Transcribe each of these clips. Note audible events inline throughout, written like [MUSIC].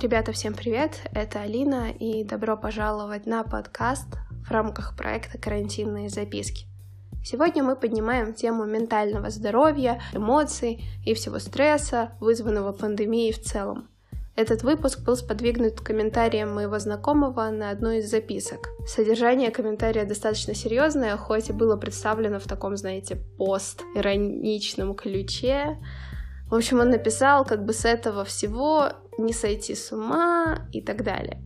Ребята, всем привет! Это Алина, и добро пожаловать на подкаст в рамках проекта «Карантинные записки». Сегодня мы поднимаем тему ментального здоровья, эмоций и всего стресса, вызванного пандемией в целом. Этот выпуск был сподвигнут комментарием моего знакомого на одну из записок. Содержание комментария достаточно серьезное, хоть и было представлено в таком, знаете, пост-ироничном ключе. В общем, он написал, как бы с этого всего не сойти с ума и так далее.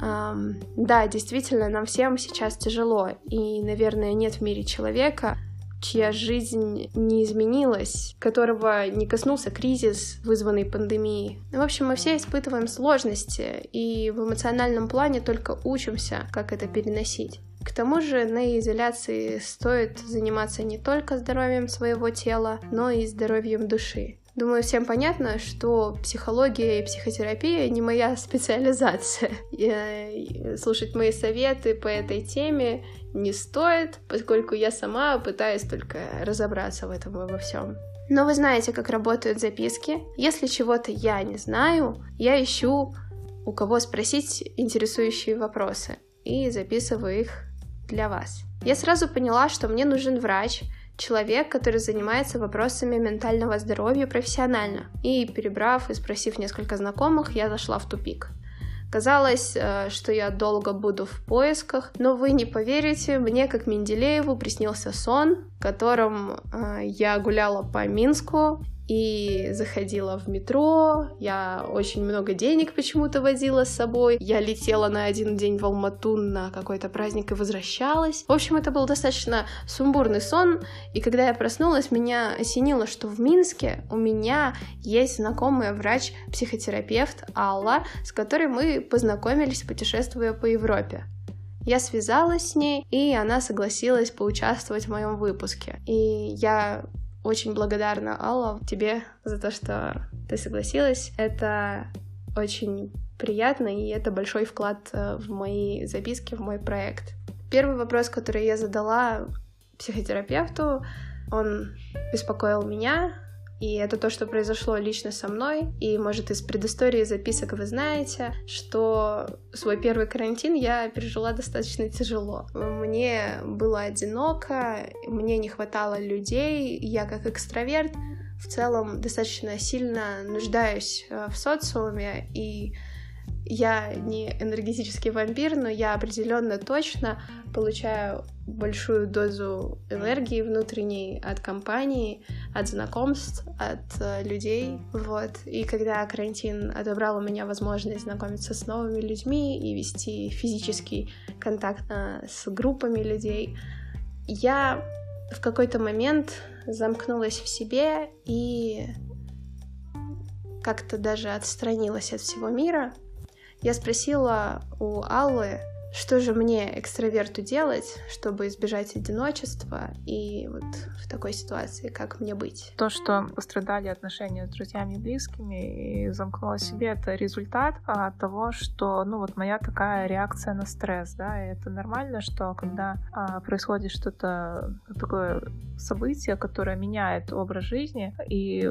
Um, да, действительно, нам всем сейчас тяжело, и, наверное, нет в мире человека, чья жизнь не изменилась, которого не коснулся кризис, вызванный пандемией. В общем, мы все испытываем сложности, и в эмоциональном плане только учимся, как это переносить. К тому же на изоляции стоит заниматься не только здоровьем своего тела, но и здоровьем души. Думаю, всем понятно, что психология и психотерапия не моя [LAUGHS] специализация. И слушать мои советы по этой теме не стоит, поскольку я сама пытаюсь только разобраться в этом во всем. Но вы знаете, как работают записки. Если чего-то я не знаю, я ищу у кого спросить интересующие вопросы и записываю их для вас. Я сразу поняла, что мне нужен врач, человек, который занимается вопросами ментального здоровья профессионально. И перебрав и спросив несколько знакомых, я зашла в тупик. Казалось, э, что я долго буду в поисках, но вы не поверите, мне, как Менделееву, приснился сон, в котором э, я гуляла по Минску и заходила в метро, я очень много денег почему-то возила с собой, я летела на один день в Алмату на какой-то праздник и возвращалась. В общем, это был достаточно сумбурный сон, и когда я проснулась, меня осенило, что в Минске у меня есть знакомая врач-психотерапевт Алла, с которой мы познакомились, путешествуя по Европе. Я связалась с ней, и она согласилась поучаствовать в моем выпуске. И я очень благодарна, Алла, тебе за то, что ты согласилась. Это очень приятно, и это большой вклад э, в мои записки, в мой проект. Первый вопрос, который я задала психотерапевту, он беспокоил меня, и это то, что произошло лично со мной. И, может, из предыстории записок вы знаете, что свой первый карантин я пережила достаточно тяжело. Мне было одиноко, мне не хватало людей, я как экстраверт в целом достаточно сильно нуждаюсь э, в социуме, и я не энергетический вампир, но я определенно точно получаю большую дозу энергии внутренней от компании, от знакомств, от э, людей, вот. И когда карантин отобрал у меня возможность знакомиться с новыми людьми и вести физический контакт э, с группами людей, я в какой-то момент замкнулась в себе и как-то даже отстранилась от всего мира, я спросила у Аллы, что же мне, экстраверту, делать, чтобы избежать одиночества и вот в такой ситуации, как мне быть? То, что пострадали отношения с друзьями и близкими и замкнула себе, это результат а, того, что, ну вот моя такая реакция на стресс, да, и это нормально, что когда а, происходит что-то такое событие, которое меняет образ жизни, и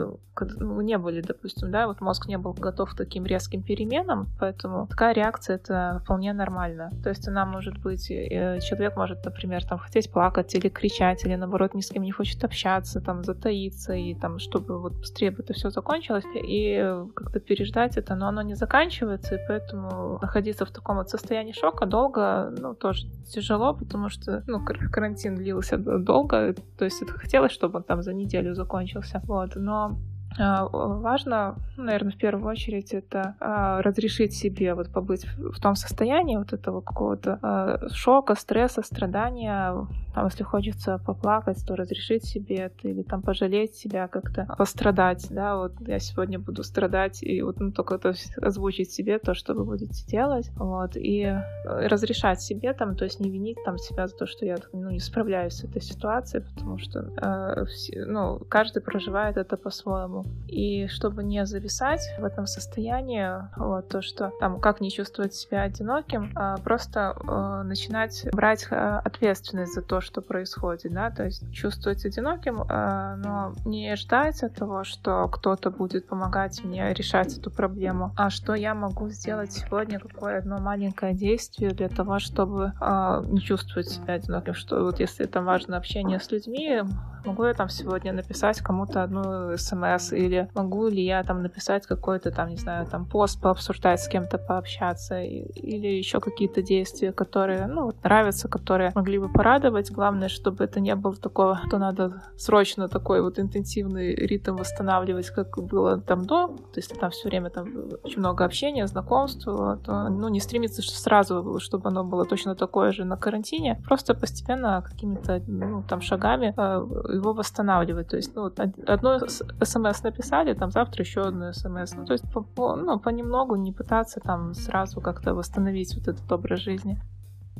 ну, не были, допустим, да, вот мозг не был готов к таким резким переменам, поэтому такая реакция это вполне нормально. То есть она может быть, э, человек может, например, там хотеть плакать или кричать, или наоборот ни с кем не хочет общаться, там затаиться, и там, чтобы вот быстрее бы это все закончилось, и как-то переждать это, но оно не заканчивается, и поэтому находиться в таком вот состоянии шока долго, ну, тоже тяжело, потому что, ну, карантин длился долго, то есть это хотелось, чтобы он там за неделю закончился, вот, но важно, ну, наверное, в первую очередь это а, разрешить себе вот побыть в том состоянии вот этого какого-то а, шока, стресса, страдания. Там, если хочется поплакать, то разрешить себе это или там пожалеть себя как-то, пострадать, да, вот я сегодня буду страдать, и вот ну, только это озвучить себе то, что вы будете делать, вот, и э, разрешать себе там, то есть не винить там себя за то, что я ну, не справляюсь с этой ситуацией, потому что, э, ну, каждый проживает это по-своему, И чтобы не зависать в этом состоянии, вот, то, что там как не чувствовать себя одиноким, а просто э, начинать брать э, ответственность за то, что происходит, да, то есть чувствовать одиноким, э, но не ждать от того, что кто-то будет помогать мне решать эту проблему, а что я могу сделать сегодня, какое одно маленькое действие для того, чтобы э, не чувствовать себя одиноким, что вот если там важно общение с людьми, могу я там сегодня написать кому-то одну смс или могу ли я там написать какой-то там, не знаю, там пост пообсуждать с кем-то, пообщаться, или еще какие-то действия, которые, ну, нравятся, которые могли бы порадовать. Главное, чтобы это не было такого, что надо срочно такой вот интенсивный ритм восстанавливать, как было там до, то есть там все время там очень много общения, знакомств, то, ну, не стремиться сразу, чтобы оно было точно такое же на карантине, просто постепенно какими-то, ну, там, шагами э, его восстанавливать. То есть, ну, одно смс написали, там завтра еще одну смс. Ну, то есть по, ну, понемногу не пытаться там сразу как-то восстановить вот этот образ жизни.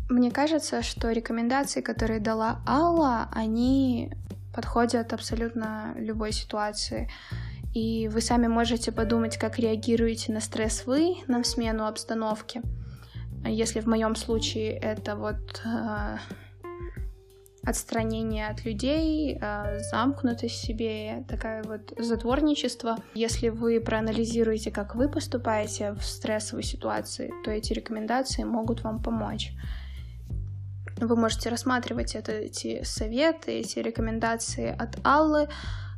Мне кажется, что рекомендации, которые дала Алла, они подходят абсолютно любой ситуации. И вы сами можете подумать, как реагируете на стресс вы, на смену обстановки. Если в моем случае это вот э, отстранение от людей, а, замкнутость в себе, такое вот затворничество. Если вы проанализируете, как вы поступаете в стрессовой ситуации, то эти рекомендации могут вам помочь. Вы можете рассматривать это, эти советы, эти рекомендации от Аллы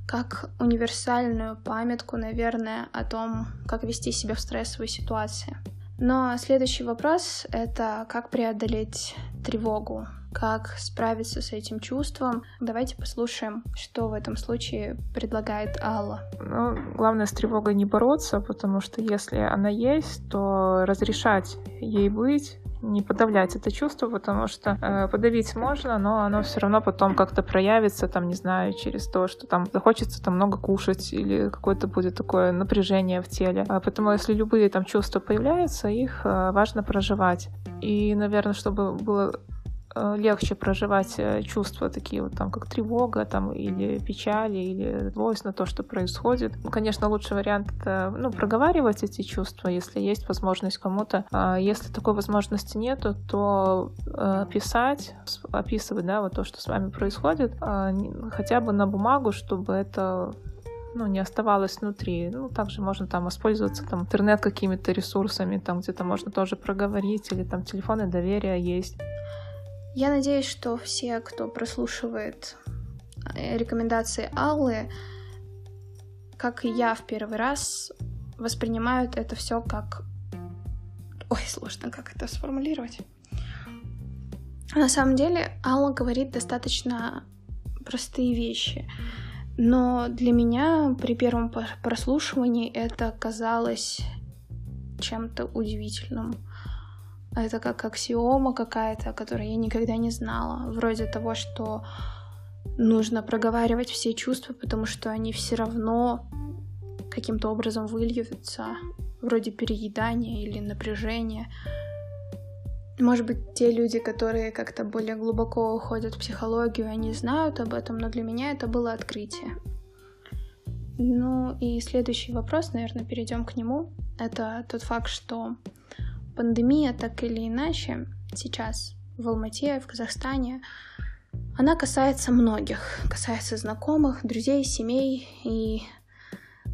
как универсальную памятку, наверное, о том, как вести себя в стрессовой ситуации. Но следующий вопрос — это как преодолеть тревогу, как справиться с этим чувством. Давайте послушаем, что в этом случае предлагает Алла. Ну, главное с тревогой не бороться, потому что если она есть, то разрешать ей быть, не подавлять это чувство, потому что э, подавить можно, но оно все равно потом как-то проявится, там, не знаю, через то, что там захочется там много кушать или какое-то будет такое напряжение в теле. А поэтому если любые там чувства появляются, их э, важно проживать. И, наверное, чтобы было легче проживать э, чувства такие вот там, как тревога там, или печаль, или злость на то, что происходит. Конечно, лучший вариант это ну, проговаривать эти чувства, если есть возможность кому-то. А если такой возможности нету, то э, писать, описывать да, вот то, что с вами происходит, э, хотя бы на бумагу, чтобы это ну, не оставалось внутри. Ну, также можно там воспользоваться там интернет какими-то ресурсами, там где-то можно тоже проговорить, или там телефоны доверия есть. Я надеюсь, что все, кто прослушивает э, рекомендации Аллы, как и я в первый раз, воспринимают это все как... Ой, сложно как это сформулировать. На самом деле Алла говорит достаточно простые вещи. Но для меня при первом прослушивании это казалось чем-то удивительным. Это как аксиома какая-то, которую я никогда не знала. Вроде того, что нужно проговаривать все чувства, потому что они все равно каким-то образом выльются, вроде переедания или напряжения. Может быть, те люди, которые как-то более глубоко уходят в психологию, они знают об этом, но для меня это было открытие. Ну и следующий вопрос, наверное, перейдем к нему. Это тот факт, что пандемия так или иначе сейчас в Алмате, в Казахстане, она касается многих, касается знакомых, друзей, семей, и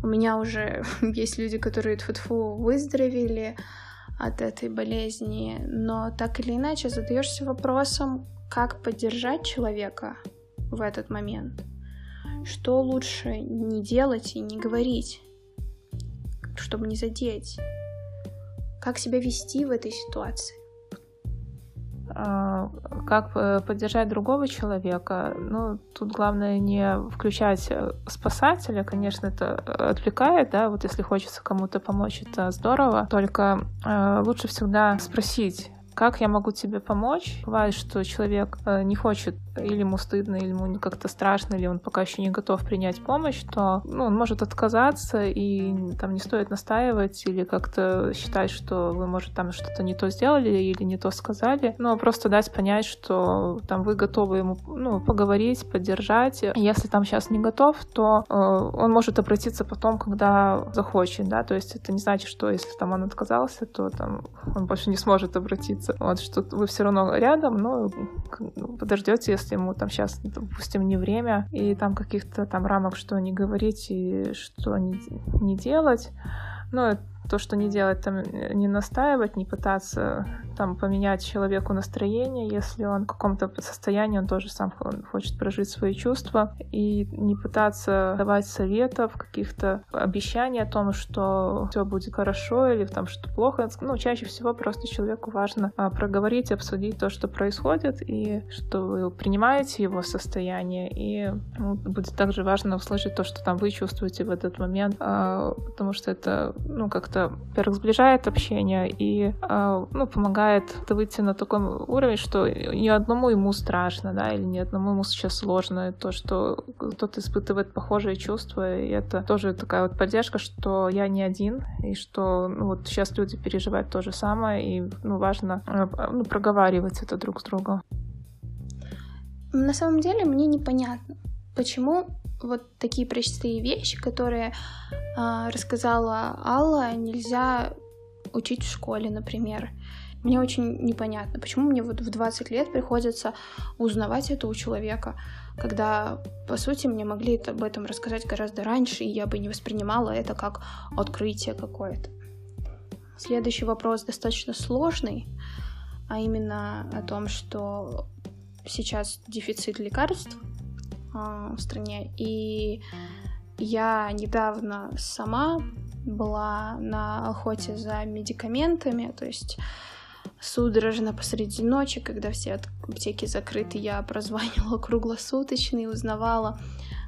у меня уже [LAUGHS] есть люди, которые тфу выздоровели от этой болезни, но так или иначе задаешься вопросом, как поддержать человека в этот момент, что лучше не делать и не говорить, чтобы не задеть как себя вести в этой ситуации? А, как э, поддержать другого человека? Ну, тут главное не включать э, спасателя, конечно, это отвлекает, да, вот если хочется кому-то помочь, это здорово, только э, лучше всегда спросить, как я могу тебе помочь? Бывает, что человек э, не хочет, или ему стыдно, или ему как-то страшно, или он пока еще не готов принять помощь, то ну, он может отказаться, и там не стоит настаивать или как-то считать, что вы, может, там что-то не то сделали или не то сказали, но просто дать понять, что там вы готовы ему ну, поговорить, поддержать. Если там сейчас не готов, то э, он может обратиться потом, когда захочет, да, то есть это не значит, что если там он отказался, то там он больше не сможет обратиться. Вот, что вы все равно рядом, но ну, подождете, если ему там сейчас, допустим, не время, и там каких-то там рамок, что не говорить и что не, не делать. Ну, то, что не делать, там не настаивать, не пытаться там поменять человеку настроение, если он в каком-то состоянии, он тоже сам хочет прожить свои чувства, и не пытаться давать советов, каких-то обещаний о том, что все будет хорошо или там что плохо. Ну, чаще всего просто человеку важно а, проговорить, обсудить то, что происходит, и что вы принимаете его состояние, и ну, будет также важно услышать то, что там вы чувствуете в этот момент, а, потому что это, ну, как-то, во-первых, сближает общение и, а, ну, помогает помогает выйти на такой уровень, что ни одному ему страшно, да, или ни одному ему сейчас сложно. То, что кто-то испытывает похожие чувства, и это тоже такая вот поддержка, что я не один, и что ну, вот сейчас люди переживают то же самое, и ну, важно э, ну, проговаривать это друг с другом. На самом деле мне непонятно, почему вот такие простые вещи, которые э, рассказала Алла, нельзя учить в школе, например. Мне очень непонятно, почему мне вот в 20 лет приходится узнавать это у человека, когда, по сути, мне могли об этом рассказать гораздо раньше, и я бы не воспринимала это как открытие какое-то. Следующий вопрос достаточно сложный, а именно о том, что сейчас дефицит лекарств э, в стране, и я недавно сама была на охоте за медикаментами, то есть судорожно посреди ночи, когда все аптеки закрыты, я прозванивала круглосуточно узнавала,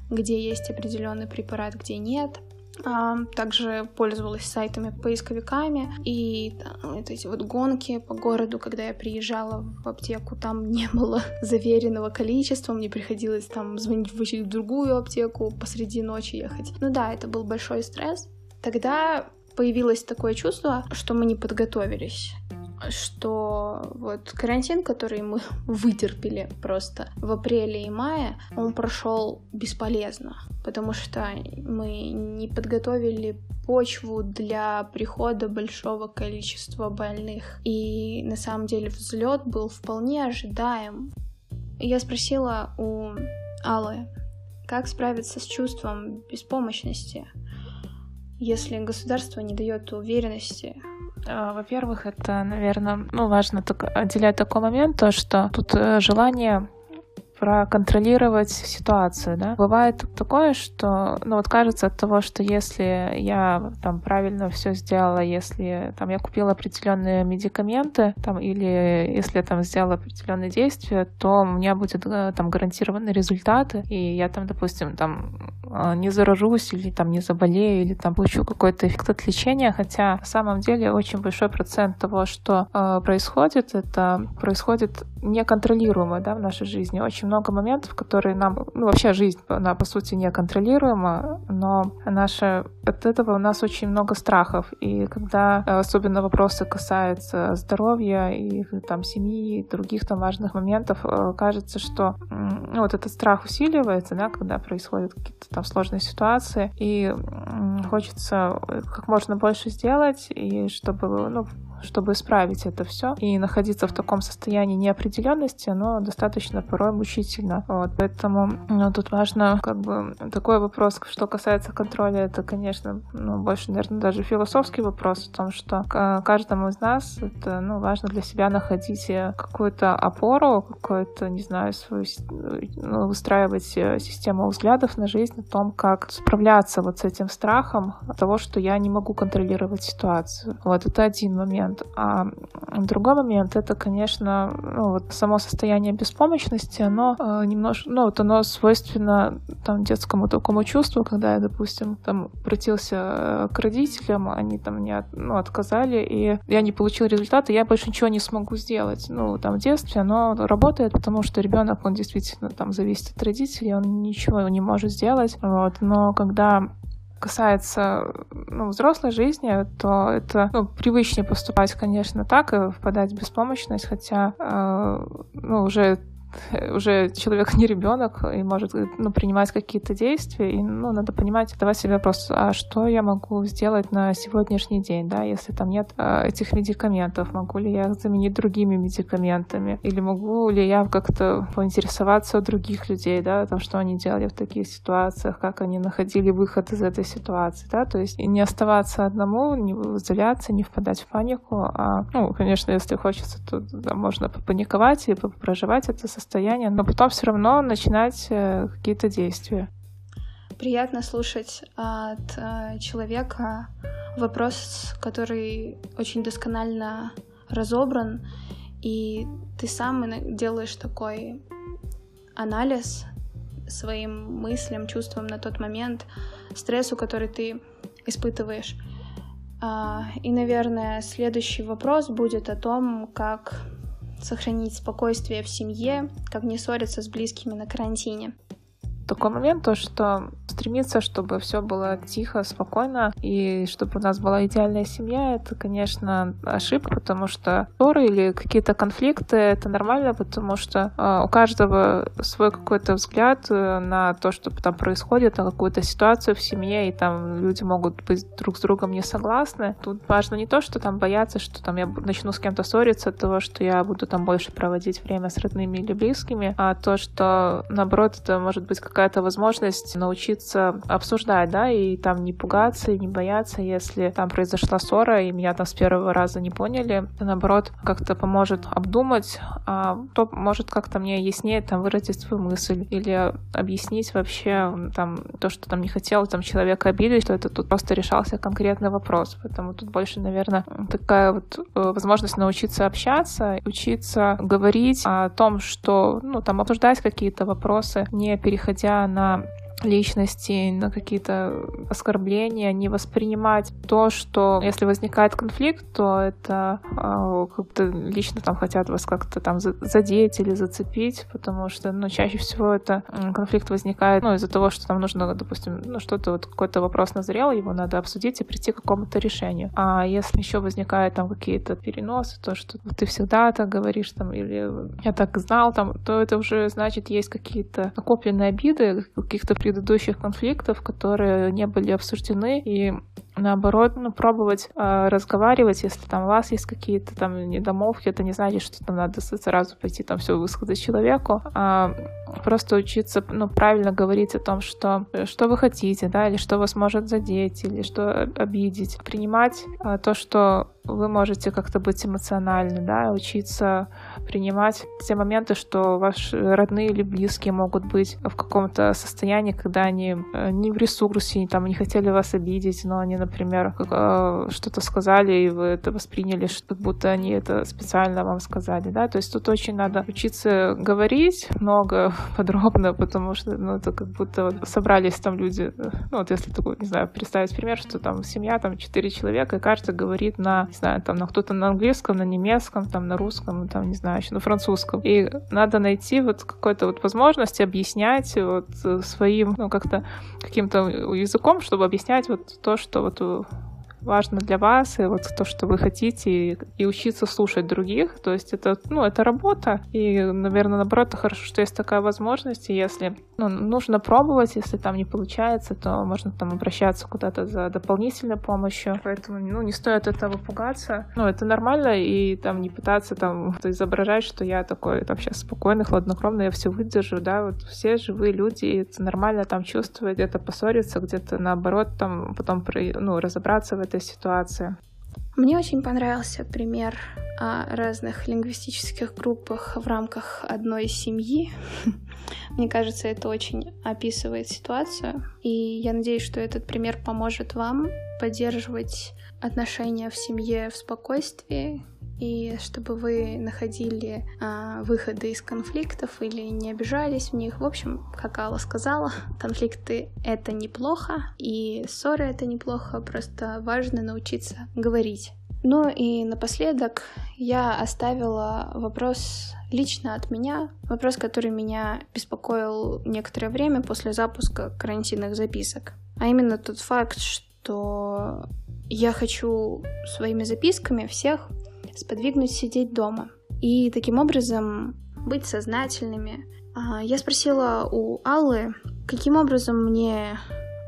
где есть определенный препарат, где нет. А, также пользовалась сайтами, поисковиками, и вот эти вот гонки по городу, когда я приезжала в аптеку, там [LAUGHS] не было заверенного количества, мне приходилось там звонить в другую аптеку, посреди ночи ехать. Ну да, это был большой стресс. Тогда появилось такое чувство, что мы не подготовились что вот карантин, который мы [LAUGHS] вытерпели просто в апреле и мае, он прошел бесполезно, потому что мы не подготовили почву для прихода большого количества больных. И на самом деле взлет был вполне ожидаем. Я спросила у Аллы, как справиться с чувством беспомощности, если государство не дает уверенности во-первых, это, наверное, ну, важно отделять такой момент, то, что тут э, желание проконтролировать ситуацию, да. Бывает такое, что, ну вот кажется от того, что если я там правильно все сделала, если там я купила определенные медикаменты, там или если я там сделала определенные действия, то у меня будет э, там гарантированы результаты, и я там, допустим, там э, не заражусь или там не заболею или там получу какой-то эффект от лечения, хотя на самом деле очень большой процент того, что э, происходит, это происходит неконтролируемо, да, в нашей жизни. Очень много моментов, которые нам, ну, вообще жизнь, она, по сути, неконтролируема, но наша, от этого у нас очень много страхов. И когда э, особенно вопросы касаются здоровья и там семьи, и других там важных моментов, э, кажется, что ну, вот этот страх усиливается, да, когда происходят какие-то там сложные ситуации, и хочется как можно больше сделать, и чтобы, ну, чтобы исправить это все. И находиться в таком состоянии неопределенности, оно достаточно порой мучительно. Вот, поэтому ну, тут важно как бы такой вопрос, что касается контроля, это, конечно, ну, больше, наверное, даже философский вопрос в том, что каждому из нас это, ну, важно для себя находить э, какую-то опору, какую-то, не знаю, свою, ну, устраивать э, систему взглядов на жизнь, о том, как справляться вот с этим страхом того, что я не могу контролировать ситуацию. Вот это один момент. Момент. А другой момент — это, конечно, ну, вот само состояние беспомощности, оно э, немножко, ну, вот оно свойственно там детскому такому чувству, когда я, допустим, там обратился э, к родителям, они там мне ну, отказали, и я не получил результаты, я больше ничего не смогу сделать. Ну, там в детстве оно работает, потому что ребенок, он действительно там зависит от родителей, он ничего не может сделать. Вот. Но когда касается ну, взрослой жизни, то это ну, привычнее поступать, конечно, так и впадать в беспомощность, хотя э, ну, уже уже человек [LAUGHS] не ребенок и может ну, принимать какие-то действия, и ну, надо понимать, давать себе вопрос, а что я могу сделать на сегодняшний день, да, если там нет э, этих медикаментов, могу ли я заменить другими медикаментами, или могу ли я как-то поинтересоваться у других людей, да, там, что они делали в таких ситуациях, как они находили выход из этой ситуации, да, то есть не оставаться одному, не изоляться, не впадать в панику, а, ну, конечно, если хочется, то да, можно попаниковать и проживать это состояние состояние, но потом все равно начинать э, какие-то действия. Приятно слушать от э, человека вопрос, который очень досконально разобран, и ты сам делаешь такой анализ своим мыслям, чувствам на тот момент, стрессу, который ты испытываешь. А, и, наверное, следующий вопрос будет о том, как сохранить спокойствие в семье, как не ссориться с близкими на карантине. Такой момент, то что стремиться, чтобы все было тихо, спокойно, и чтобы у нас была идеальная семья, это, конечно, ошибка, потому что ссоры или какие-то конфликты — это нормально, потому что э, у каждого свой какой-то взгляд э, на то, что там происходит, на какую-то ситуацию в семье, и там люди могут быть друг с другом не согласны. Тут важно не то, что там бояться, что там я начну с кем-то ссориться от того, что я буду там больше проводить время с родными или близкими, а то, что, наоборот, это может быть какая какая-то возможность научиться обсуждать, да, и там не пугаться, и не бояться, если там произошла ссора, и меня там с первого раза не поняли. Это, наоборот, как-то поможет обдумать, а то может как-то мне яснее там выразить свою мысль или объяснить вообще там то, что там не хотел там человека обидеть, что это тут просто решался конкретный вопрос. Поэтому тут больше, наверное, такая вот э, возможность научиться общаться, учиться говорить о том, что, ну, там, обсуждать какие-то вопросы, не переходя на личности, на какие-то оскорбления, не воспринимать то, что если возникает конфликт, то это э, как-то лично там хотят вас как-то там задеть или зацепить, потому что, ну, чаще всего это конфликт возникает, ну, из-за того, что там нужно, допустим, ну, что-то вот какой-то вопрос назрел, его надо обсудить и прийти к какому-то решению. А если еще возникают там какие-то переносы, то, что ты всегда так говоришь там, или я так знал там, то это уже значит есть какие-то накопленные обиды, каких-то предыдущих конфликтов, которые не были обсуждены, и наоборот, ну, пробовать э, разговаривать, если там у вас есть какие-то там недомовки, это не значит, что там надо сразу пойти там все высказать человеку, а просто учиться, ну, правильно говорить о том, что, что вы хотите, да, или что вас может задеть, или что обидеть. Принимать э, то, что вы можете как-то быть эмоциональны, да, учиться принимать те моменты, что ваши родные или близкие могут быть в каком-то состоянии, когда они э, не в ресурсе, там не хотели вас обидеть, но они, например, э, что-то сказали, и вы это восприняли, как будто они это специально вам сказали, да, то есть тут очень надо учиться говорить много, [LAUGHS] подробно, потому что, ну, это как будто собрались там люди, ну, вот если такой, не знаю, представить пример, что там семья, там четыре человека, и каждый говорит на, не знаю, там, на кто-то на английском, на немецком, там, на русском, там, не знаю, еще на французском. И надо найти вот какую-то вот возможность объяснять вот своим, ну, как-то каким-то языком, чтобы объяснять вот то, что вот важно для вас, и вот то, что вы хотите, и учиться слушать других. То есть это, ну, это работа, и, наверное, наоборот, хорошо, что есть такая возможность, и если ну, нужно пробовать, если там не получается, то можно там обращаться куда-то за дополнительной помощью. Поэтому, ну, не стоит этого пугаться. Ну, это нормально, и там не пытаться там изображать, что я такой там сейчас спокойный, хладнокровный, я все выдержу, да, вот все живые люди, и это нормально там чувствовать, где-то поссориться, где-то наоборот там потом ну, разобраться в этом этой ситуации. Мне очень понравился пример о разных лингвистических группах в рамках одной семьи. [LAUGHS] Мне кажется, это очень описывает ситуацию. И я надеюсь, что этот пример поможет вам поддерживать отношения в семье в спокойствии и чтобы вы находили а, выходы из конфликтов или не обижались в них. В общем, как Алла сказала, [LAUGHS] конфликты — это неплохо, и ссоры — это неплохо, просто важно научиться говорить. Ну и напоследок я оставила вопрос лично от меня, вопрос, который меня беспокоил некоторое время после запуска карантинных записок. А именно тот факт, что я хочу своими записками всех сподвигнуть сидеть дома и таким образом быть сознательными. А, я спросила у Аллы, каким образом мне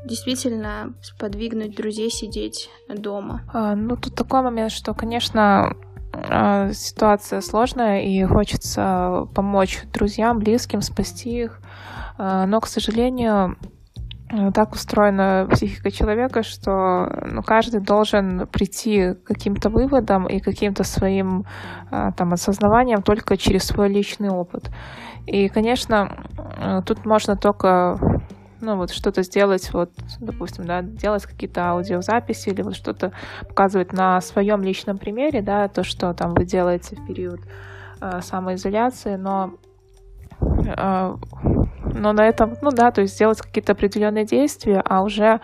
действительно сподвигнуть друзей сидеть дома. А, ну, тут такой момент, что, конечно, а, ситуация сложная, и хочется помочь друзьям, близким, спасти их. Но, к сожалению, так устроена психика человека, что ну, каждый должен прийти к каким-то выводам и каким-то своим э, там, осознаванием только через свой личный опыт. И, конечно, э, тут можно только ну, вот что-то сделать, вот, допустим, да, делать какие-то аудиозаписи или вот что-то показывать на своем личном примере, да, то, что там вы делаете в период э, самоизоляции, но э, но на этом, ну да, то есть сделать какие-то определенные действия, а уже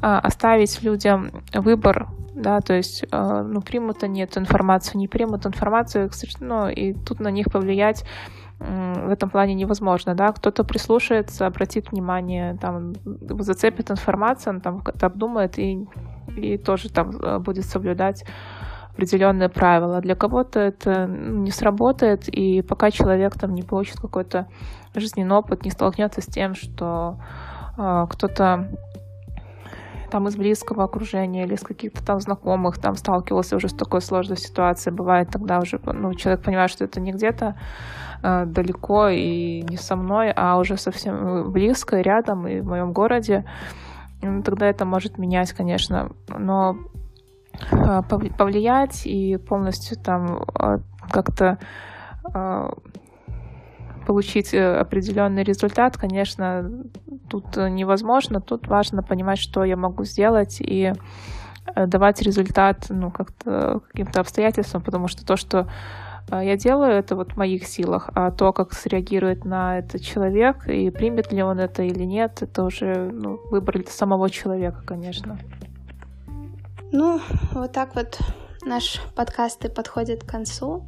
а, оставить людям выбор, да, то есть, а, ну, примут они эту информацию, не примут информацию, ну, и тут на них повлиять в этом плане невозможно, да, кто-то прислушается, обратит внимание, там, зацепит информацию, он там как-то обдумает и, и тоже там э, будет соблюдать определенные правила. Для кого-то это не сработает, и пока человек там не получит какой-то жизненный опыт, не столкнется с тем, что э, кто-то там из близкого окружения или из каких-то там знакомых там сталкивался уже с такой сложной ситуацией. Бывает тогда уже, ну, человек понимает, что это не где-то э, далеко и не со мной, а уже совсем близко рядом, и в моем городе. Ну, тогда это может менять, конечно. Но повлиять и полностью там э, как-то э, получить э, определенный результат, конечно, тут невозможно. Тут важно понимать, что я могу сделать и э, давать результат ну, как-то каким-то обстоятельствам, потому что то, что э, я делаю, это вот в моих силах, а то, как среагирует на это человек и примет ли он это или нет, это уже ну, выбор самого человека, конечно. Ну, вот так вот наш подкаст и подходит к концу.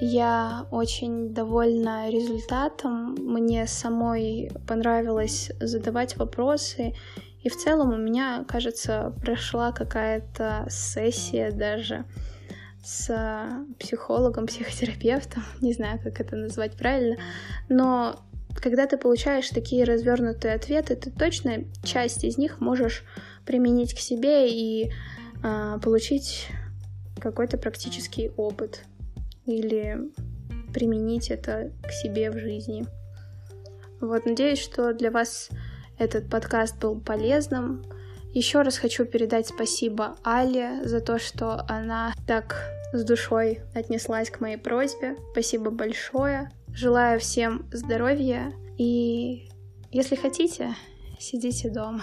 Я очень довольна результатом. Мне самой понравилось задавать вопросы. И в целом у меня, кажется, прошла какая-то сессия даже с психологом, психотерапевтом, [LAUGHS] не знаю, как это назвать правильно, но когда ты получаешь такие развернутые ответы, ты точно часть из них можешь применить к себе и э, получить какой-то практический опыт или применить это к себе в жизни. Вот, надеюсь, что для вас этот подкаст был полезным. Еще раз хочу передать спасибо Але за то, что она так с душой отнеслась к моей просьбе. Спасибо большое. Желаю всем здоровья и, если хотите, сидите дома.